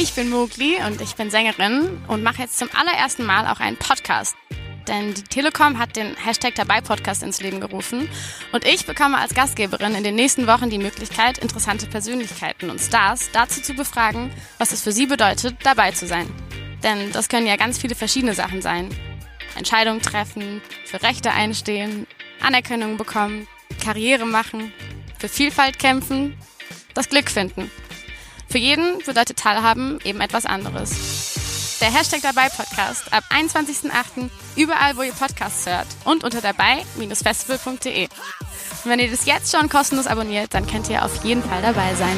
ich bin Mogli und ich bin Sängerin und mache jetzt zum allerersten Mal auch einen Podcast. Denn die Telekom hat den Hashtag dabei Podcast ins Leben gerufen und ich bekomme als Gastgeberin in den nächsten Wochen die Möglichkeit, interessante Persönlichkeiten und Stars dazu zu befragen, was es für sie bedeutet, dabei zu sein. Denn das können ja ganz viele verschiedene Sachen sein. Entscheidungen treffen, für Rechte einstehen, Anerkennung bekommen, Karriere machen, für Vielfalt kämpfen, das Glück finden. Für jeden bedeutet Teilhaben eben etwas anderes. Der Hashtag dabei Podcast ab 21.08. überall, wo ihr Podcasts hört und unter dabei-festival.de. Und wenn ihr das jetzt schon kostenlos abonniert, dann könnt ihr auf jeden Fall dabei sein.